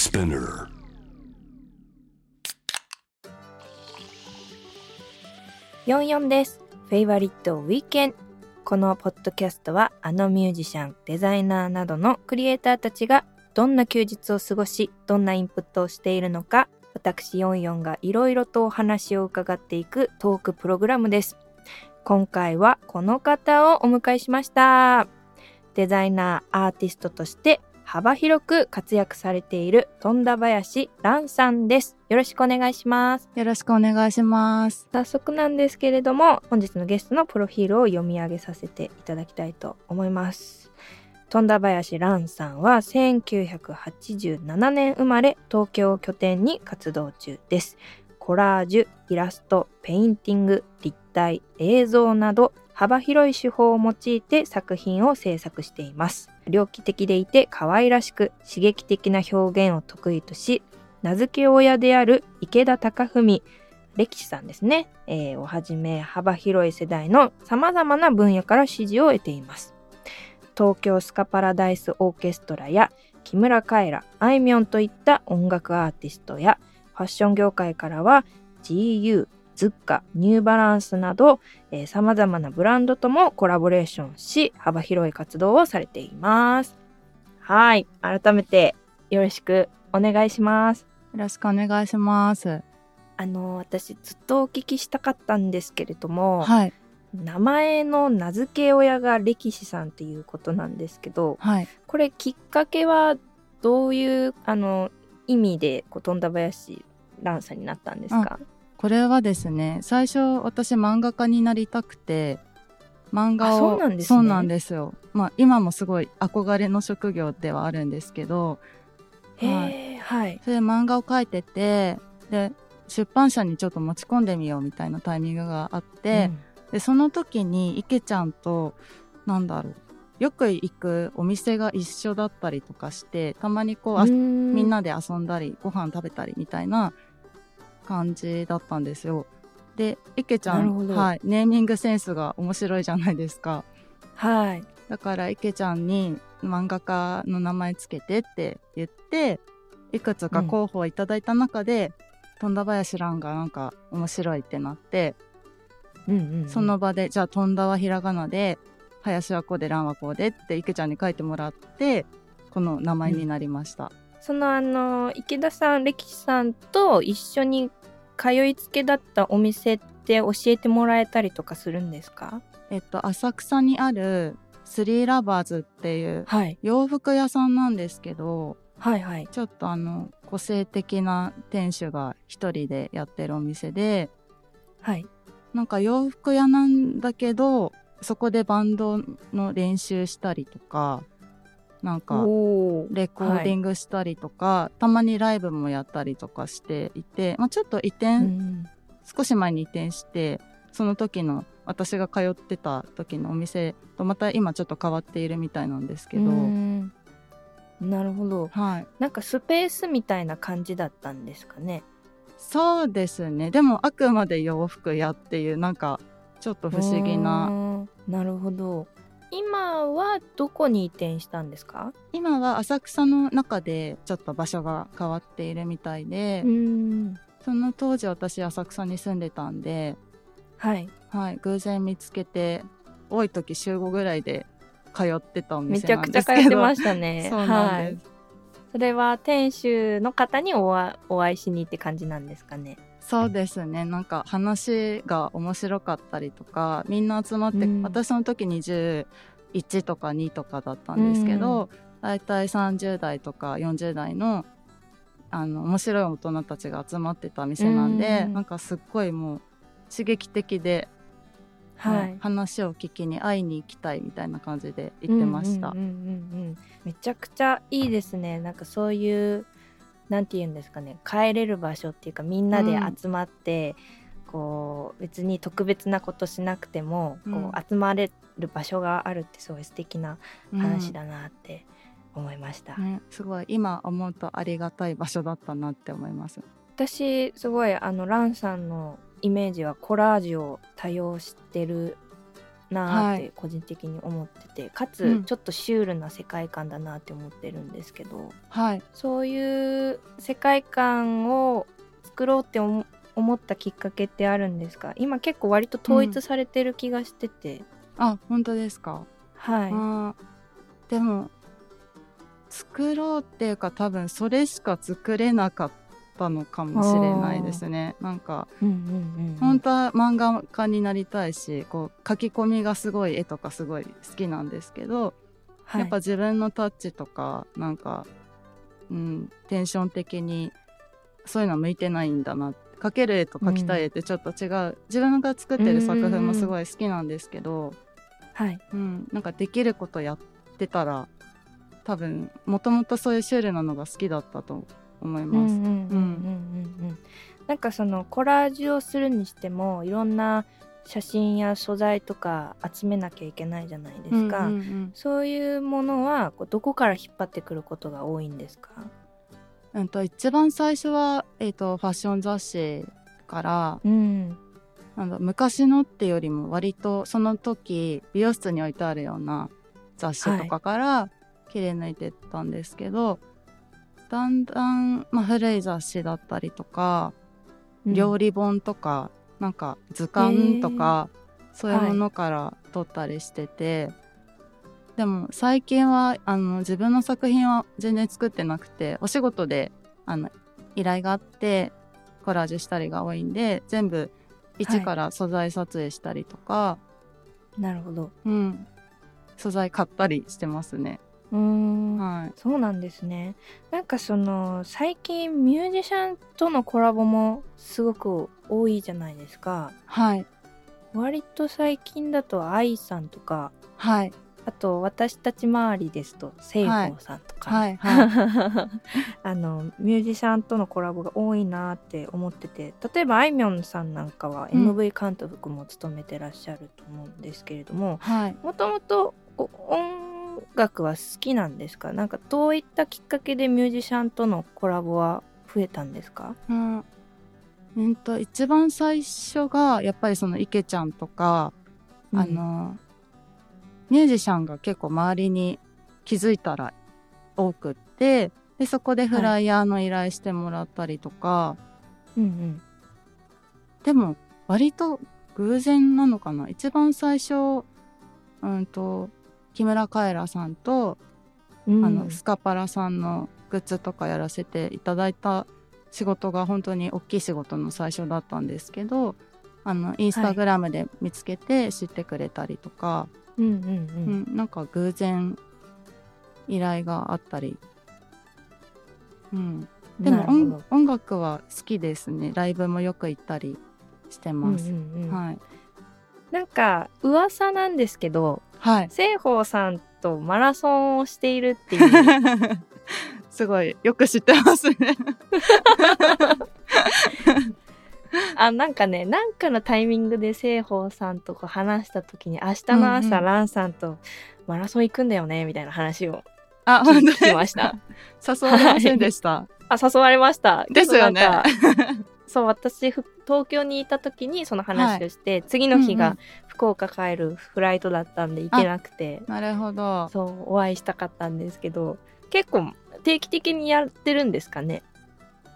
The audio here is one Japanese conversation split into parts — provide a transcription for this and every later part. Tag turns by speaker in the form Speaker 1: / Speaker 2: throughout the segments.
Speaker 1: Spinner.
Speaker 2: 44です。フェイバリットウィーケン。このポッドキャストはあのミュージシャン、デザイナーなどのクリエイターたちがどんな休日を過ごし、どんなインプットをしているのか、私44がいろいろとお話を伺っていくトークプログラムです。今回はこの方をお迎えしました。デザイナー、アーティストとして幅広く活躍されている富田林蘭さんです。よろしくお願いします。
Speaker 3: よろしくお願いします。
Speaker 2: 早速なんですけれども本日のゲストのプロフィールを読み上げさせていただきたいと思います富田林蘭さんは1987年生まれ東京を拠点に活動中ですコラージュイラストペインティング立体映像など幅広い手法を用いて作品を制作しています。猟奇的でいて可愛らしく刺激的な表現を得意とし名付け親である池田貴文歴史さんですね、えーをはじめ幅広い世代の様々な分野から支持を得ています。東京スカパラダイスオーケストラや木村カエラあいみょんといった音楽アーティストやファッション業界からは GU ズッカニューバランスなどさまざまなブランドともコラボレーションし幅広い活動をされていますはい改めてよろしくお願いします
Speaker 3: よろしくお願いします。
Speaker 2: あの私ずっとお聞きしたかったんですけれども、
Speaker 3: はい。
Speaker 2: 名前の名付け親が歴史さんっていうことなんですけど
Speaker 3: はい。
Speaker 2: これきっかけはどういうあの意味でこう富田林蘭さんになったんですか？
Speaker 3: これはですね、最初私漫画家になりたくて、漫画を
Speaker 2: あそうなんですね。
Speaker 3: そうなんですよ。まあ今もすごい憧れの職業ではあるんですけど、
Speaker 2: へえはい。
Speaker 3: それで漫画を描いてて、で、出版社にちょっと持ち込んでみようみたいなタイミングがあって、でその時に池ちゃんとなんだろうよく行くお店が一緒だったりとかしてたまにこう、みんなで遊んだりご飯食べたりみたいな感じだったんですよ。で池ちゃん、はい、ネーミングセンスが面白いじゃないですか。
Speaker 2: はい
Speaker 3: だから池ちゃんに漫画家の名前つけてって言っていくつか候補をいただいた中で、富田林蘭がなんか面白いってなって
Speaker 2: うんうんうん
Speaker 3: その場で、じゃあ、飛んだはひらがなで、林はこうで、蘭はこうでって、池ちゃんに書いてもらって、この名前になりました。
Speaker 2: そのあの池田さん歴史さんと一緒に通いつけだったお店って教えてもらえたりとかするんですか？
Speaker 3: えっと、浅草にある、スリーラバーズっていう
Speaker 2: はい。
Speaker 3: 洋服屋さんなんですけど、
Speaker 2: はいはい。
Speaker 3: ちょっとあの、個性的な店主が一人でやってるお店で、
Speaker 2: はい。
Speaker 3: なんか洋服屋なんだけど、そこでバンドの練習したりとか、なんか、レコーディングしたりとか、たまにライブもやったりとかしていて、まあ、ちょっと移転、
Speaker 2: うん
Speaker 3: 少し前に移転してその時の私が通ってた時のお店とまた今ちょっと変わっているみたいなんですけど、
Speaker 2: うんなるほど。
Speaker 3: はい。
Speaker 2: なんかスペースみたいな感じだったんですかね？
Speaker 3: そうですね。でもあくまで洋服屋っていうなんかちょっと不思議な
Speaker 2: ななるほど今はどこに移転したんですか？
Speaker 3: 今は浅草の中でちょっと場所が変わっているみたいで、
Speaker 2: ん。
Speaker 3: その当時私浅草に住んでたんで
Speaker 2: はい。
Speaker 3: はい、偶然見つけて多い時週5ぐらいで通ってたお
Speaker 2: め
Speaker 3: 店
Speaker 2: ちゃくちゃ通
Speaker 3: なんですけど
Speaker 2: ってましたね。
Speaker 3: そうなん
Speaker 2: はい。
Speaker 3: です、
Speaker 2: それは店主の方にお会いしにって感じなんですかね？
Speaker 3: そうですね。なんか話が面白かったりとかみんな集まって、
Speaker 2: うん。
Speaker 3: 私その時21とか2とかだったんですけど、だいたい30代とか40代のあの面白い大人たちが集まってた店なんで、
Speaker 2: うん。
Speaker 3: なんかすっごいもう刺激的で、
Speaker 2: はい。
Speaker 3: 話を聞きに会いに行きたいみたいな感じで行ってました。
Speaker 2: うんうんうんうん。うんめちゃくちゃいいですね。なんかそういうなんて言うんですかね。帰れる場所っていうかみんなで集まって、こう別に特別なことしなくても、
Speaker 3: うん。
Speaker 2: こう集まれる場所があるってすごい素敵な
Speaker 3: うん
Speaker 2: 話だなって思いました、
Speaker 3: ね、すごい。今思うとありがたい場所だったなって思います。
Speaker 2: 私すごいあのランさんのイメージはコラージュを多用してるなーっ
Speaker 3: はい。
Speaker 2: て個人的に思ってて、か
Speaker 3: うん。
Speaker 2: つちょっとシュールな世界観だなって思ってるんですけど
Speaker 3: はい。
Speaker 2: そういう世界観を作ろうって思思ったきっかけってあるんですか？今結構割と統一されてる気がしてて、
Speaker 3: あ本当ですか？
Speaker 2: はい、
Speaker 3: でも作ろうっていうか多分それしか作れなかったのかもしれないですねなんか
Speaker 2: うんうんうん
Speaker 3: 本当は漫画家になりたいしこう書き込みがすごい絵とかすごい好きなんですけど、
Speaker 2: はい
Speaker 3: やっぱ自分のタッチとかなんか、うん、テンション的にそういうの向いてないんだな描ける絵と描きたい絵ってちょっと違う、自分が作ってる作品もすごい好きなんですけど、
Speaker 2: はい
Speaker 3: うん、なんかできることやってたら多分もともとそういうシュールなのが好きだったと思います。
Speaker 2: うんうんうんうんうんうんなんかそのコラージュをするにしてもいろんな写真や素材とか集めなきゃいけないじゃないですか、
Speaker 3: うんうんうん。
Speaker 2: そういうものはどこから引っ張ってくることが多いんですか？
Speaker 3: うんと一番最初は、えー、とファッション雑誌から
Speaker 2: うん
Speaker 3: なんだ昔のってよりも割とその時美容室に置いてあるような雑誌とかから切り抜いてったんですけど、だんだん、まあ、古い雑誌だったりとか、料理本とかなんか図鑑とか、そういうものから撮ったりしてて、でも最近はあの自分の作品は全然作ってなくてお仕事であの依頼があってコラージュしたりが多いんで全部一から素材撮影したりとか、
Speaker 2: なるほど。
Speaker 3: うん、素材買ったりしてますね。
Speaker 2: うーん。
Speaker 3: はい、
Speaker 2: そうなんですね。なんかその最近ミュージシャンとのコラボもすごく多いじゃないですか。
Speaker 3: はい、
Speaker 2: 割と最近だと愛さんとか
Speaker 3: はい、
Speaker 2: あと私たち周りですと聖宝さんとか、
Speaker 3: はい、はい。
Speaker 2: あのミュージシャンとのコラボが多いなって思ってて例えばあいみょんさんなんかは
Speaker 3: うん。
Speaker 2: MV 監督も務めてらっしゃると思うんですけれども
Speaker 3: はい。
Speaker 2: もともと音楽は好きなんですか？なんかどういったきっかけでミュージシャンとのコラボは増えたんですか？
Speaker 3: うん、うんと一番最初がやっぱりその池ちゃんとか、あのミュージシャンが結構周りに気づいたら多くってでそこでフライヤーの依頼してもらったりとか、
Speaker 2: うんうん。
Speaker 3: でも割と偶然なのかな？一番最初うんと木村カエラさんと、
Speaker 2: うん。
Speaker 3: あのスカパラさんのグッズとかやらせていただいた仕事が本当に大きい仕事の最初だったんですけどあのインスタグラムで見つけて知ってくれたりとか、
Speaker 2: うんうんう
Speaker 3: うんんなんか偶然依頼があったり、うん、でも音音楽は好きですね。ライブもよく行ったりしてます、
Speaker 2: うんうんうん。
Speaker 3: はい。
Speaker 2: なんか噂なんですけど
Speaker 3: はい。
Speaker 2: 聖宝さんとマラソンをしているっていう。
Speaker 3: すごいよく知ってますね。
Speaker 2: あなんかねなんかのタイミングで聖宝さんとこう話した時に明日の朝、
Speaker 3: うんうん。
Speaker 2: ランさんとマラソン行くんだよねみたいな話を
Speaker 3: あ
Speaker 2: 聞きました。
Speaker 3: 誘われませんでした、
Speaker 2: あ誘われました。
Speaker 3: ですよね
Speaker 2: そう私ふ東京にいた時にその話をして、次の日が福岡帰るフライトだったんで行けなくて、
Speaker 3: なるほど。
Speaker 2: そうお会いしたかったんですけど結構定期的にやってるんですかね？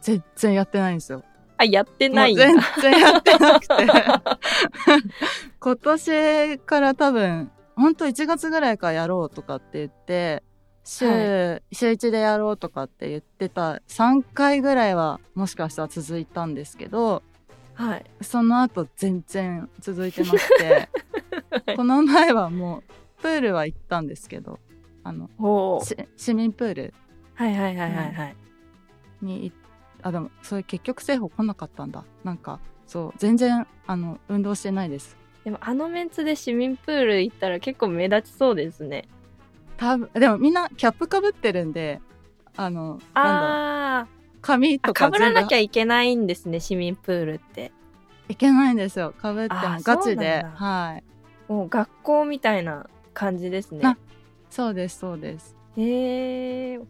Speaker 3: 全然やってないんですよ。
Speaker 2: あやってない
Speaker 3: 全然やってなくて。今年から多分ほんと1月ぐらいからやろうとかって言って週,、
Speaker 2: は
Speaker 3: 週1でやろうとかって言ってた3回ぐらいはもしかしたら続いたんですけど
Speaker 2: はい。
Speaker 3: その後全然続いてなくて この前はもうプールは行ったんですけどあの市民プール。
Speaker 2: はいはいはいはいはい、
Speaker 3: にあでもそれ結局製法来なかったんだ。なんかそう全然あの運動してないです。
Speaker 2: でもあのメンツで市民プール行ったら結構目立ちそうですね
Speaker 3: 多分でもみんなキャップかぶってるんであのなんだ
Speaker 2: あ
Speaker 3: 髪と
Speaker 2: かぶらなきゃいけないんですね市民プールって。
Speaker 3: いけないんですよ。かぶってもガチで。はい。
Speaker 2: もう学校みたいな感じですね。
Speaker 3: なそうですそうです。
Speaker 2: へえ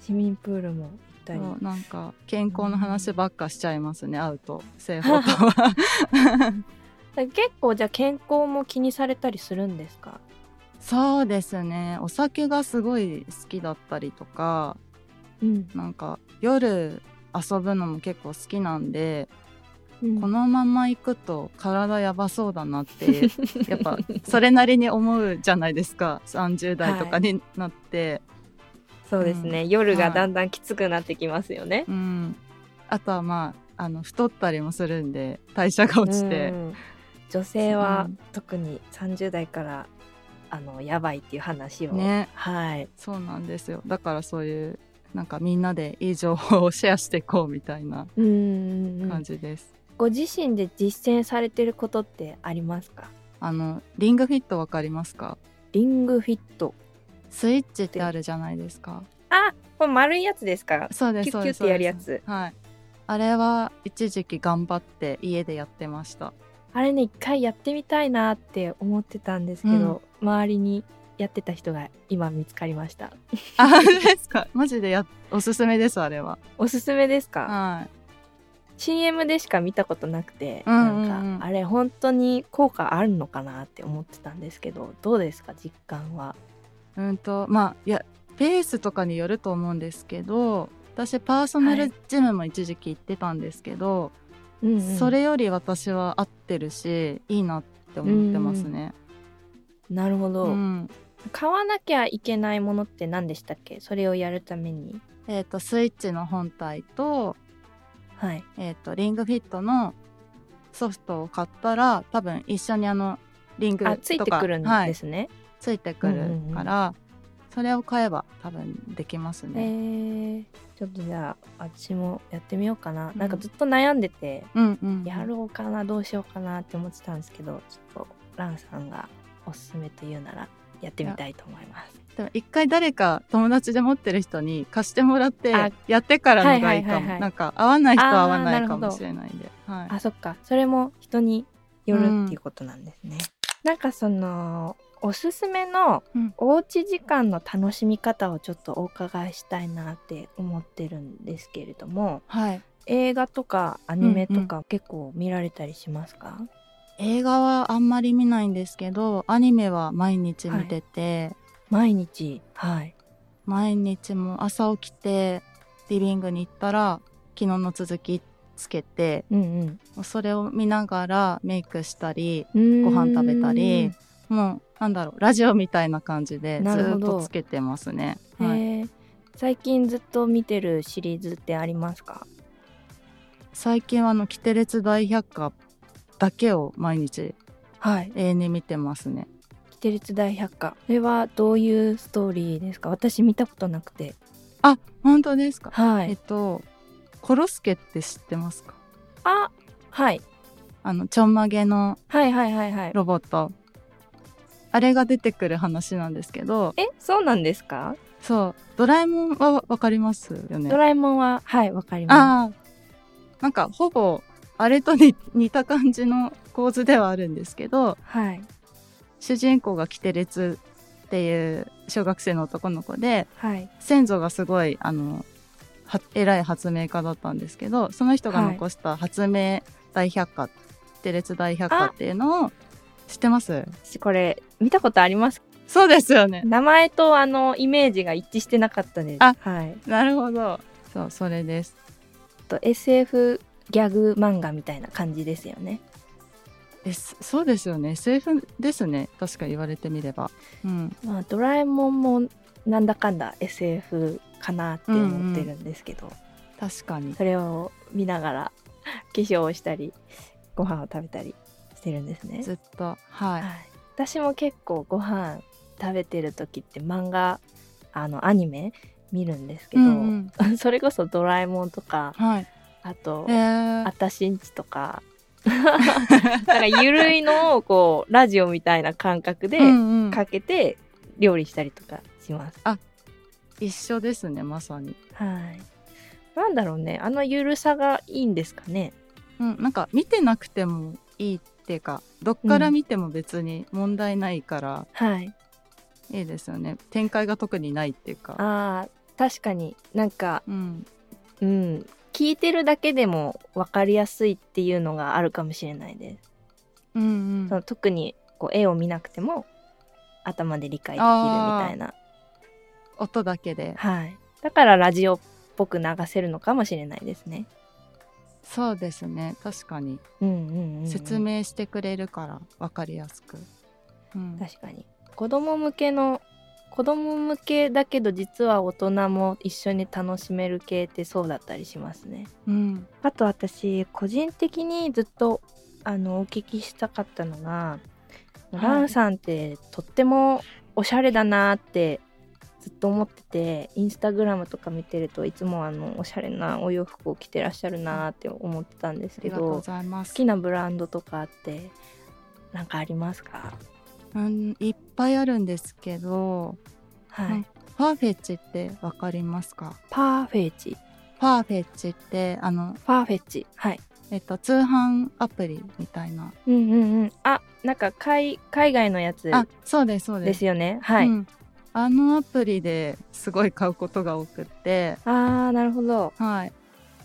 Speaker 2: 市民プールも行ったり。
Speaker 3: なんか健康の話ばっかしちゃいますね会うと製法とは。
Speaker 2: 結構じゃあ健康も気にされたりするんですか？
Speaker 3: そうですね。お酒がすごい好きだったりとか
Speaker 2: うん、
Speaker 3: なんか夜遊ぶのも結構好きなんで、
Speaker 2: うん。
Speaker 3: このまま行くと体やばそうだなって やっぱそれなりに思うじゃないですか。30代とかになって、
Speaker 2: そうですね、
Speaker 3: うん。
Speaker 2: 夜がだんだんきつくなってきますよね。
Speaker 3: うん、あとはまああの太ったりもするんで代謝が落ちて。
Speaker 2: う、ん。女性は
Speaker 3: う。ん。
Speaker 2: 特に30代からあのやばいっていう話を、
Speaker 3: ね。
Speaker 2: はい。
Speaker 3: そうなんですよ。だからそういうなんかみんなでいい情報をシェアしていこうみたいな感じです。
Speaker 2: ご自身で実践されてることってありますか？
Speaker 3: あのリングフィットわかりますか？
Speaker 2: リングフィット。
Speaker 3: スイッチってあるじゃないですか。
Speaker 2: あこれ丸いやつですか？
Speaker 3: そうです
Speaker 2: キュッキュッてやるやつ。
Speaker 3: はい。あれは一時期頑張って家でやってました。
Speaker 2: あれね一回やってみたいなって思ってたんですけど、周りにやってた人が今見つかりました
Speaker 3: ああれですか？マジでやおすすめですあれは。
Speaker 2: おすすめですか？
Speaker 3: はい。
Speaker 2: CM でしか見たことなくて、
Speaker 3: うんうんうん
Speaker 2: なんかあれ本当に効果あるのかなって思ってたんですけどどうですか実感は？
Speaker 3: うんとまあいやペースとかによると思うんですけど私パーソナルジムも一時期行ってたんですけど、
Speaker 2: うんうん。
Speaker 3: それより私は合ってるしいいなって思ってますね。
Speaker 2: なるほど、
Speaker 3: うん。
Speaker 2: 買わなきゃいけないものって何でしたっけ？それをやるために。
Speaker 3: えっ、とスイッチの本体と,、
Speaker 2: はい。
Speaker 3: えー、とリングフィットのソフトを買ったら多分一緒にあのリングとか
Speaker 2: あついてくるん
Speaker 3: はい
Speaker 2: ですね、
Speaker 3: ついてくるから、それを買えば多分できます
Speaker 2: え
Speaker 3: ね。
Speaker 2: ー、ちょっとじゃあ私もやってみようかな、
Speaker 3: うん。
Speaker 2: なんかずっと悩んでて
Speaker 3: うんうん、
Speaker 2: やろうかなどうしようかなって思ってたんですけどちょっとランさんがおすすめというならやってみたいと思います。
Speaker 3: でも一回誰か友達で持ってる人に貸してもらって
Speaker 2: あ
Speaker 3: やってからのがいいかも、
Speaker 2: はいはいはいはい。
Speaker 3: なんか合わない人は合わないかもしれないんで、はい、
Speaker 2: あそっか。それも人によるっていうことなんですね、なんかそのおすすめの
Speaker 3: うん。
Speaker 2: おうち時間の楽しみ方をちょっとお伺いしたいなって思ってるんですけれども
Speaker 3: はい、
Speaker 2: 映画とかアニメとか結構見られたりしますか、
Speaker 3: 映画はあんまり見ないんですけどアニメは毎日見てて、
Speaker 2: 毎日？はい。
Speaker 3: 毎日も朝起きてリビングに行ったら昨日の続きつけて
Speaker 2: うん
Speaker 3: もうそれを見ながらメイクしたり
Speaker 2: うん。
Speaker 3: ご飯食べたりもうなんだろうラジオみたいな感じでずっとつけてますね。
Speaker 2: へ
Speaker 3: はい、
Speaker 2: ー最近ずっと見てるシリーズってありますか？
Speaker 3: 最近はあの「キテレツ大百科」だけを毎日
Speaker 2: はい。
Speaker 3: 永遠に見てますね。
Speaker 2: 「キテレツ大百科」これはどういうストーリーですか？私見たことなくて。
Speaker 3: あ本当ですか、
Speaker 2: はい。
Speaker 3: えっとコロスケって知ってますか？
Speaker 2: あはい。
Speaker 3: あのちょんまげの
Speaker 2: はいはいはいはい。
Speaker 3: ロボットあれが出てくる話なんですけど。
Speaker 2: えそうなんですか？
Speaker 3: そう。ドラえもんはわかりますよね？
Speaker 2: ドラえもんははいわかりま
Speaker 3: ああなんかほぼあれとに似た感じの構図ではあるんですけど
Speaker 2: すはい。
Speaker 3: 主人公がキテレツっていう小学生の男の子で
Speaker 2: はい。
Speaker 3: 先祖がすごいあのは偉い発明家だったんですけどその人が残した発明大百科、キテレツ大百科っていうのを知ってます？
Speaker 2: 私これ見たことあります？
Speaker 3: そうですよね。
Speaker 2: 名前とあのイメージが一致してなかったです。
Speaker 3: あ
Speaker 2: はい。
Speaker 3: なるほど。そうそれです。
Speaker 2: と SF ギャグ漫画みたいな感じですよね。
Speaker 3: えそそうですよね。SF ですね。確か言われてみれば。うん。
Speaker 2: まあドラえもんもなんだかんだ SF かなって思ってるんですけど、
Speaker 3: 確かに。
Speaker 2: それを見ながら 化粧をしたりご飯を食べたりしてるんですね、
Speaker 3: ずっと。は
Speaker 2: はいい、私も結構ご飯食べてる時って漫画あのアニメ見るんですけど、
Speaker 3: うんうん。
Speaker 2: それこそドラえもんとか
Speaker 3: はい。
Speaker 2: あと
Speaker 3: えー。
Speaker 2: あたしんちとか なんかゆるいのをこうラジオみたいな感覚で
Speaker 3: うんうん。
Speaker 2: かけて料理したりとかします、
Speaker 3: 一緒ですねまさに。
Speaker 2: はい。なんだろうねあのゆるさがいいんですかね。
Speaker 3: うんなんか見てなくてもいいっていうかどっから見ても別に問題ないから、
Speaker 2: はい。
Speaker 3: いいですよね。展開が特にないっていうか。
Speaker 2: あー確かに。なんか
Speaker 3: うん。
Speaker 2: うん。聞いてるだけでも分かりやすいっていうのがあるかもしれないです。
Speaker 3: うんうん。
Speaker 2: その特にこう絵を見なくても頭で理解できるみたいな。
Speaker 3: 音だけで。
Speaker 2: はい。だからラジオっぽく流せるのかもしれないですね
Speaker 3: そうですね。確かに。
Speaker 2: うんうんうんうん。
Speaker 3: 説明してくれるから分かりやすく、うん、
Speaker 2: 確かに。子供向けの子供向けだけど実は大人も一緒に楽しめる系ってそうだったりしますね。
Speaker 3: うん。
Speaker 2: あと私個人的にずっとあのお聞きしたかったのが、
Speaker 3: い。
Speaker 2: ランさんってとってもおしゃれだなってずっと思っててインスタグラムとか見てるといつもあのおしゃれなお洋服を着てらっしゃるなって思ってたんですけど好きなブランドとかあってなんかありますか？
Speaker 3: うん、いっぱいあるんですけど、
Speaker 2: はい、
Speaker 3: うんファーフェッチってわかりますか？
Speaker 2: パーフェッチ。
Speaker 3: ファーフェッチってあの、
Speaker 2: パーフェッチ。はい。
Speaker 3: えっと、通販アプリみたいな。
Speaker 2: うんうんうん。あなんか海海外のやつ。
Speaker 3: あそうですそう
Speaker 2: で
Speaker 3: です
Speaker 2: すよね。はい、
Speaker 3: うんあのアプリですごい買うことが多くって。
Speaker 2: あーなるほど。
Speaker 3: はい。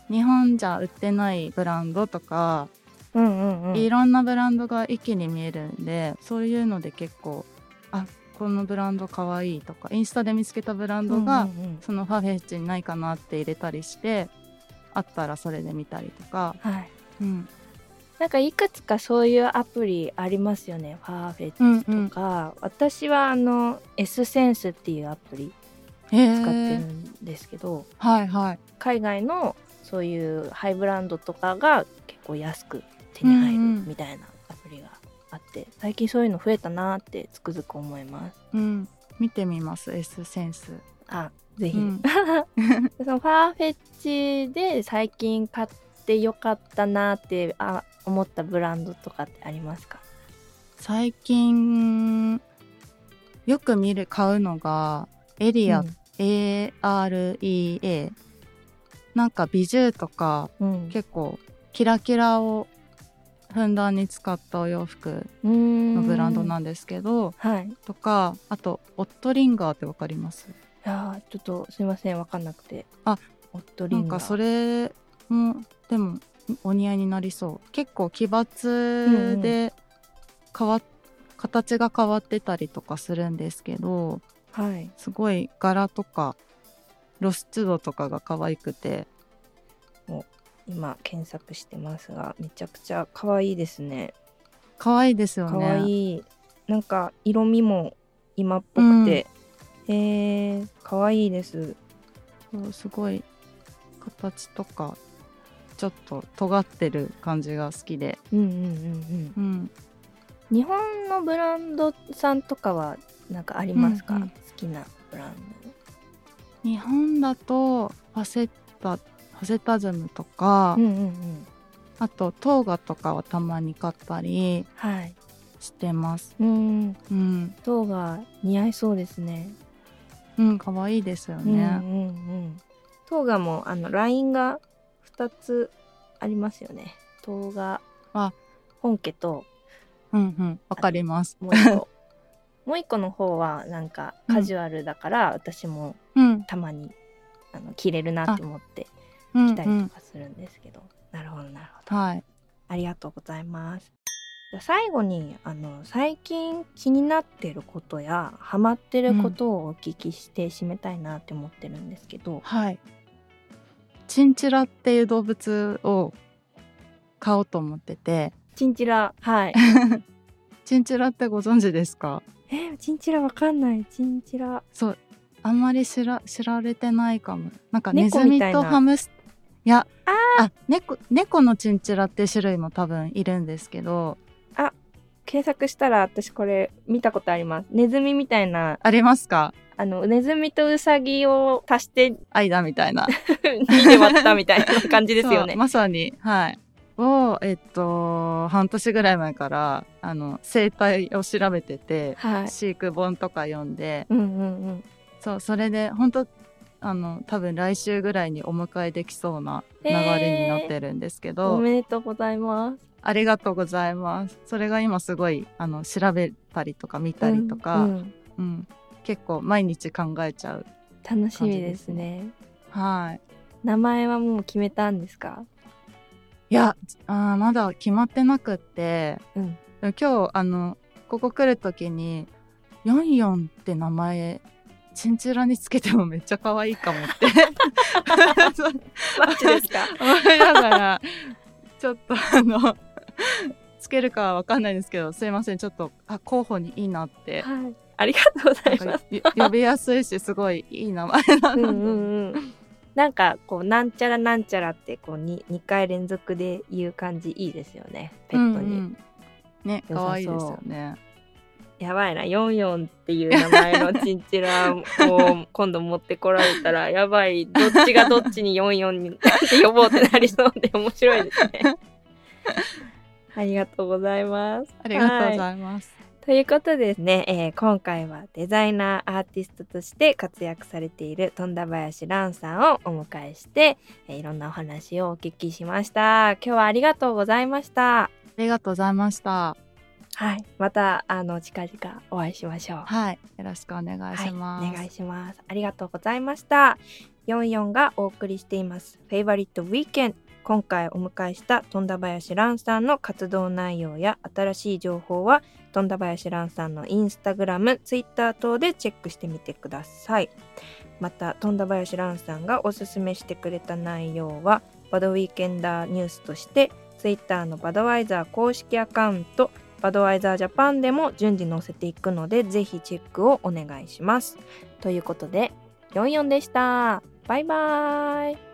Speaker 3: 日本じゃ売ってないブランドとか、
Speaker 2: うんうんうん。
Speaker 3: いろんなブランドが一気に見えるんでそういうので結構あこのブランドかわいいとかインスタで見つけたブランドが、
Speaker 2: うんうんうん。
Speaker 3: そのファーフェッチにないかなって入れたりしてあったらそれで見たりとか、
Speaker 2: はい。
Speaker 3: うん、
Speaker 2: なんかいくつかそういうアプリありますよね。ファーフェッチとか、私はあの S センスっていうアプリ
Speaker 3: へ
Speaker 2: 使ってる
Speaker 3: え
Speaker 2: んですけど、
Speaker 3: はいはい。
Speaker 2: 海外のそういうハイブランドとかが結構安く手に入る
Speaker 3: うんうん。
Speaker 2: みたいなアプリがあって、最近そういうの増えたなってつくづく思います。
Speaker 3: うん。見てみます S センス
Speaker 2: あぜひ、
Speaker 3: うん。
Speaker 2: そのファーフェッチで最近買ってよかったなってあ思ったブランドとかってありますか？
Speaker 3: 最近よく見る買うのがエリア、
Speaker 2: うん。
Speaker 3: AREA なんかビジューとか
Speaker 2: うん。
Speaker 3: 結構キラキラをふんだんに使ったお洋服の
Speaker 2: の
Speaker 3: ブランドなんですけど、
Speaker 2: はい。い
Speaker 3: とかあとオットリンガーってわかります？
Speaker 2: やーちょっとすいませんわかんなくて。
Speaker 3: あ
Speaker 2: オットリンガー。
Speaker 3: なんかそれもでもお似合いになりそう。結構奇抜で変わっ、形が変わってたりとかするんですけど
Speaker 2: はい。
Speaker 3: すごい柄とか露出度とかが可愛くて。
Speaker 2: 今検索してますがめちゃくちゃ可愛いですね。
Speaker 3: 可愛いですよね。
Speaker 2: 可愛い。なんか色味も今っぽくて、えー、可愛いです。
Speaker 3: そうすごい形とかちょっと尖ってる感じが好きで。
Speaker 2: うんうんうんうん。
Speaker 3: うん。
Speaker 2: 日本のブランドさんとかはなんかありますか、
Speaker 3: うんうん。
Speaker 2: 好きなブラン
Speaker 3: 日本だとファセッタファセタズムとか、
Speaker 2: ドうんうんうん。
Speaker 3: あとトーガとかはたまに買ったり
Speaker 2: はい。
Speaker 3: してます。
Speaker 2: うん。
Speaker 3: うん。
Speaker 2: 塔が似合いそうですね。
Speaker 3: うん可愛いですよ
Speaker 2: うんうん
Speaker 3: ね、
Speaker 2: うん。塔がもうあのラインが2つありますよね。塔が
Speaker 3: あ。
Speaker 2: 本家と。
Speaker 3: うんうんわかります。
Speaker 2: もう一個。もう一個の方はなんかカジュアルだから、私も
Speaker 3: うん。
Speaker 2: たまにあの着れるなって思って
Speaker 3: うん
Speaker 2: 着たり
Speaker 3: うん
Speaker 2: とかするんですけど、なるほどなるほど。
Speaker 3: はい。
Speaker 2: ありがとうございます。最後にあの最近気になってることやハマってることをお聞きして締めたいなって思ってるんですけど、
Speaker 3: はいチンチラっていう動物を飼おうと思ってて。
Speaker 2: チンチラはい。
Speaker 3: チンチラってご存知ですか？
Speaker 2: えチンチラわかんない。チンチラ。
Speaker 3: そう。あんまり知ら知られてないかも。なんかネズミとハムスいやあ猫猫のチンチラって種類も多分いるんですけど。
Speaker 2: 検索したら私これ見たことあります。ネズミみたいな。
Speaker 3: ありますか？
Speaker 2: あのネズミとウサギを足して
Speaker 3: 間みたいな。
Speaker 2: 2で割ったみたいな感じですよね。
Speaker 3: まさに。はい。をえっと半年ぐらい前からあの生態を調べてて、
Speaker 2: はい。
Speaker 3: 飼育本とか読んで
Speaker 2: うんうんうん。
Speaker 3: そうそれで本当あの多分来週ぐらいにお迎えできそうな流れになってるんですけど、
Speaker 2: おめでとうございます。
Speaker 3: ありがとうございます。それが今すごいあの調べたりとか見たりとか、
Speaker 2: うん
Speaker 3: うん。
Speaker 2: うん
Speaker 3: 結構毎日考えちゃう
Speaker 2: 楽しみですね。
Speaker 3: はい。
Speaker 2: 名前はもう決めたんですか？
Speaker 3: いやあーまだ決まってなくって。
Speaker 2: うん。
Speaker 3: 今日あのここ来る時にヨンヨンって名前チンチラにつけてもめっちゃ可愛いかもって。
Speaker 2: マジですか？
Speaker 3: 思いながらちょっとあのつけるかはわかんないですけどすいませんちょっとあ候補にいいなって。
Speaker 2: はいありがとうございます。
Speaker 3: 呼びやすいしすごいいい名前なので、
Speaker 2: うんうんうん。なんかこうなんちゃらなんちゃらってこう 2, 2回連続で言う感じいいですよね。ペットに、
Speaker 3: うんうんね可愛いですよね。
Speaker 2: やばいな。44っていう名前のチンチラを今度持ってこられたら やばい。どっちがどっちに44にって呼ぼうってなりそうで面白いですね。ありがとうございます。
Speaker 3: ありがとうご
Speaker 2: い
Speaker 3: ざいます、
Speaker 2: ということでですね、えー今回はデザイナーアーティストとして活躍されている富田林蘭さんをお迎えして、えーいろんなお話をお聞きしました。今日はありがとうございました。
Speaker 3: ありがとうございました。
Speaker 2: はい。またあの近々お会いしましょう。
Speaker 3: はい。よろしくお願いします、
Speaker 2: はい、お願いします。ありがとうございました44がお送りしていますフェイバリットウィーケン今回お迎えした富田林蘭さんの活動内容や新しい情報は富田林蘭さんのインスタグラム、ツイッター等でチェックしてみてください。また、富田林蘭さんがおすすめしてくれた内容は、バドウィーケンダーニュースとして、ツイッターのバドワイザー公式アカウント、バドワイザージャパンでも順次載せていくので、ぜひチェックをお願いします。ということで、44でした。バイバーイ。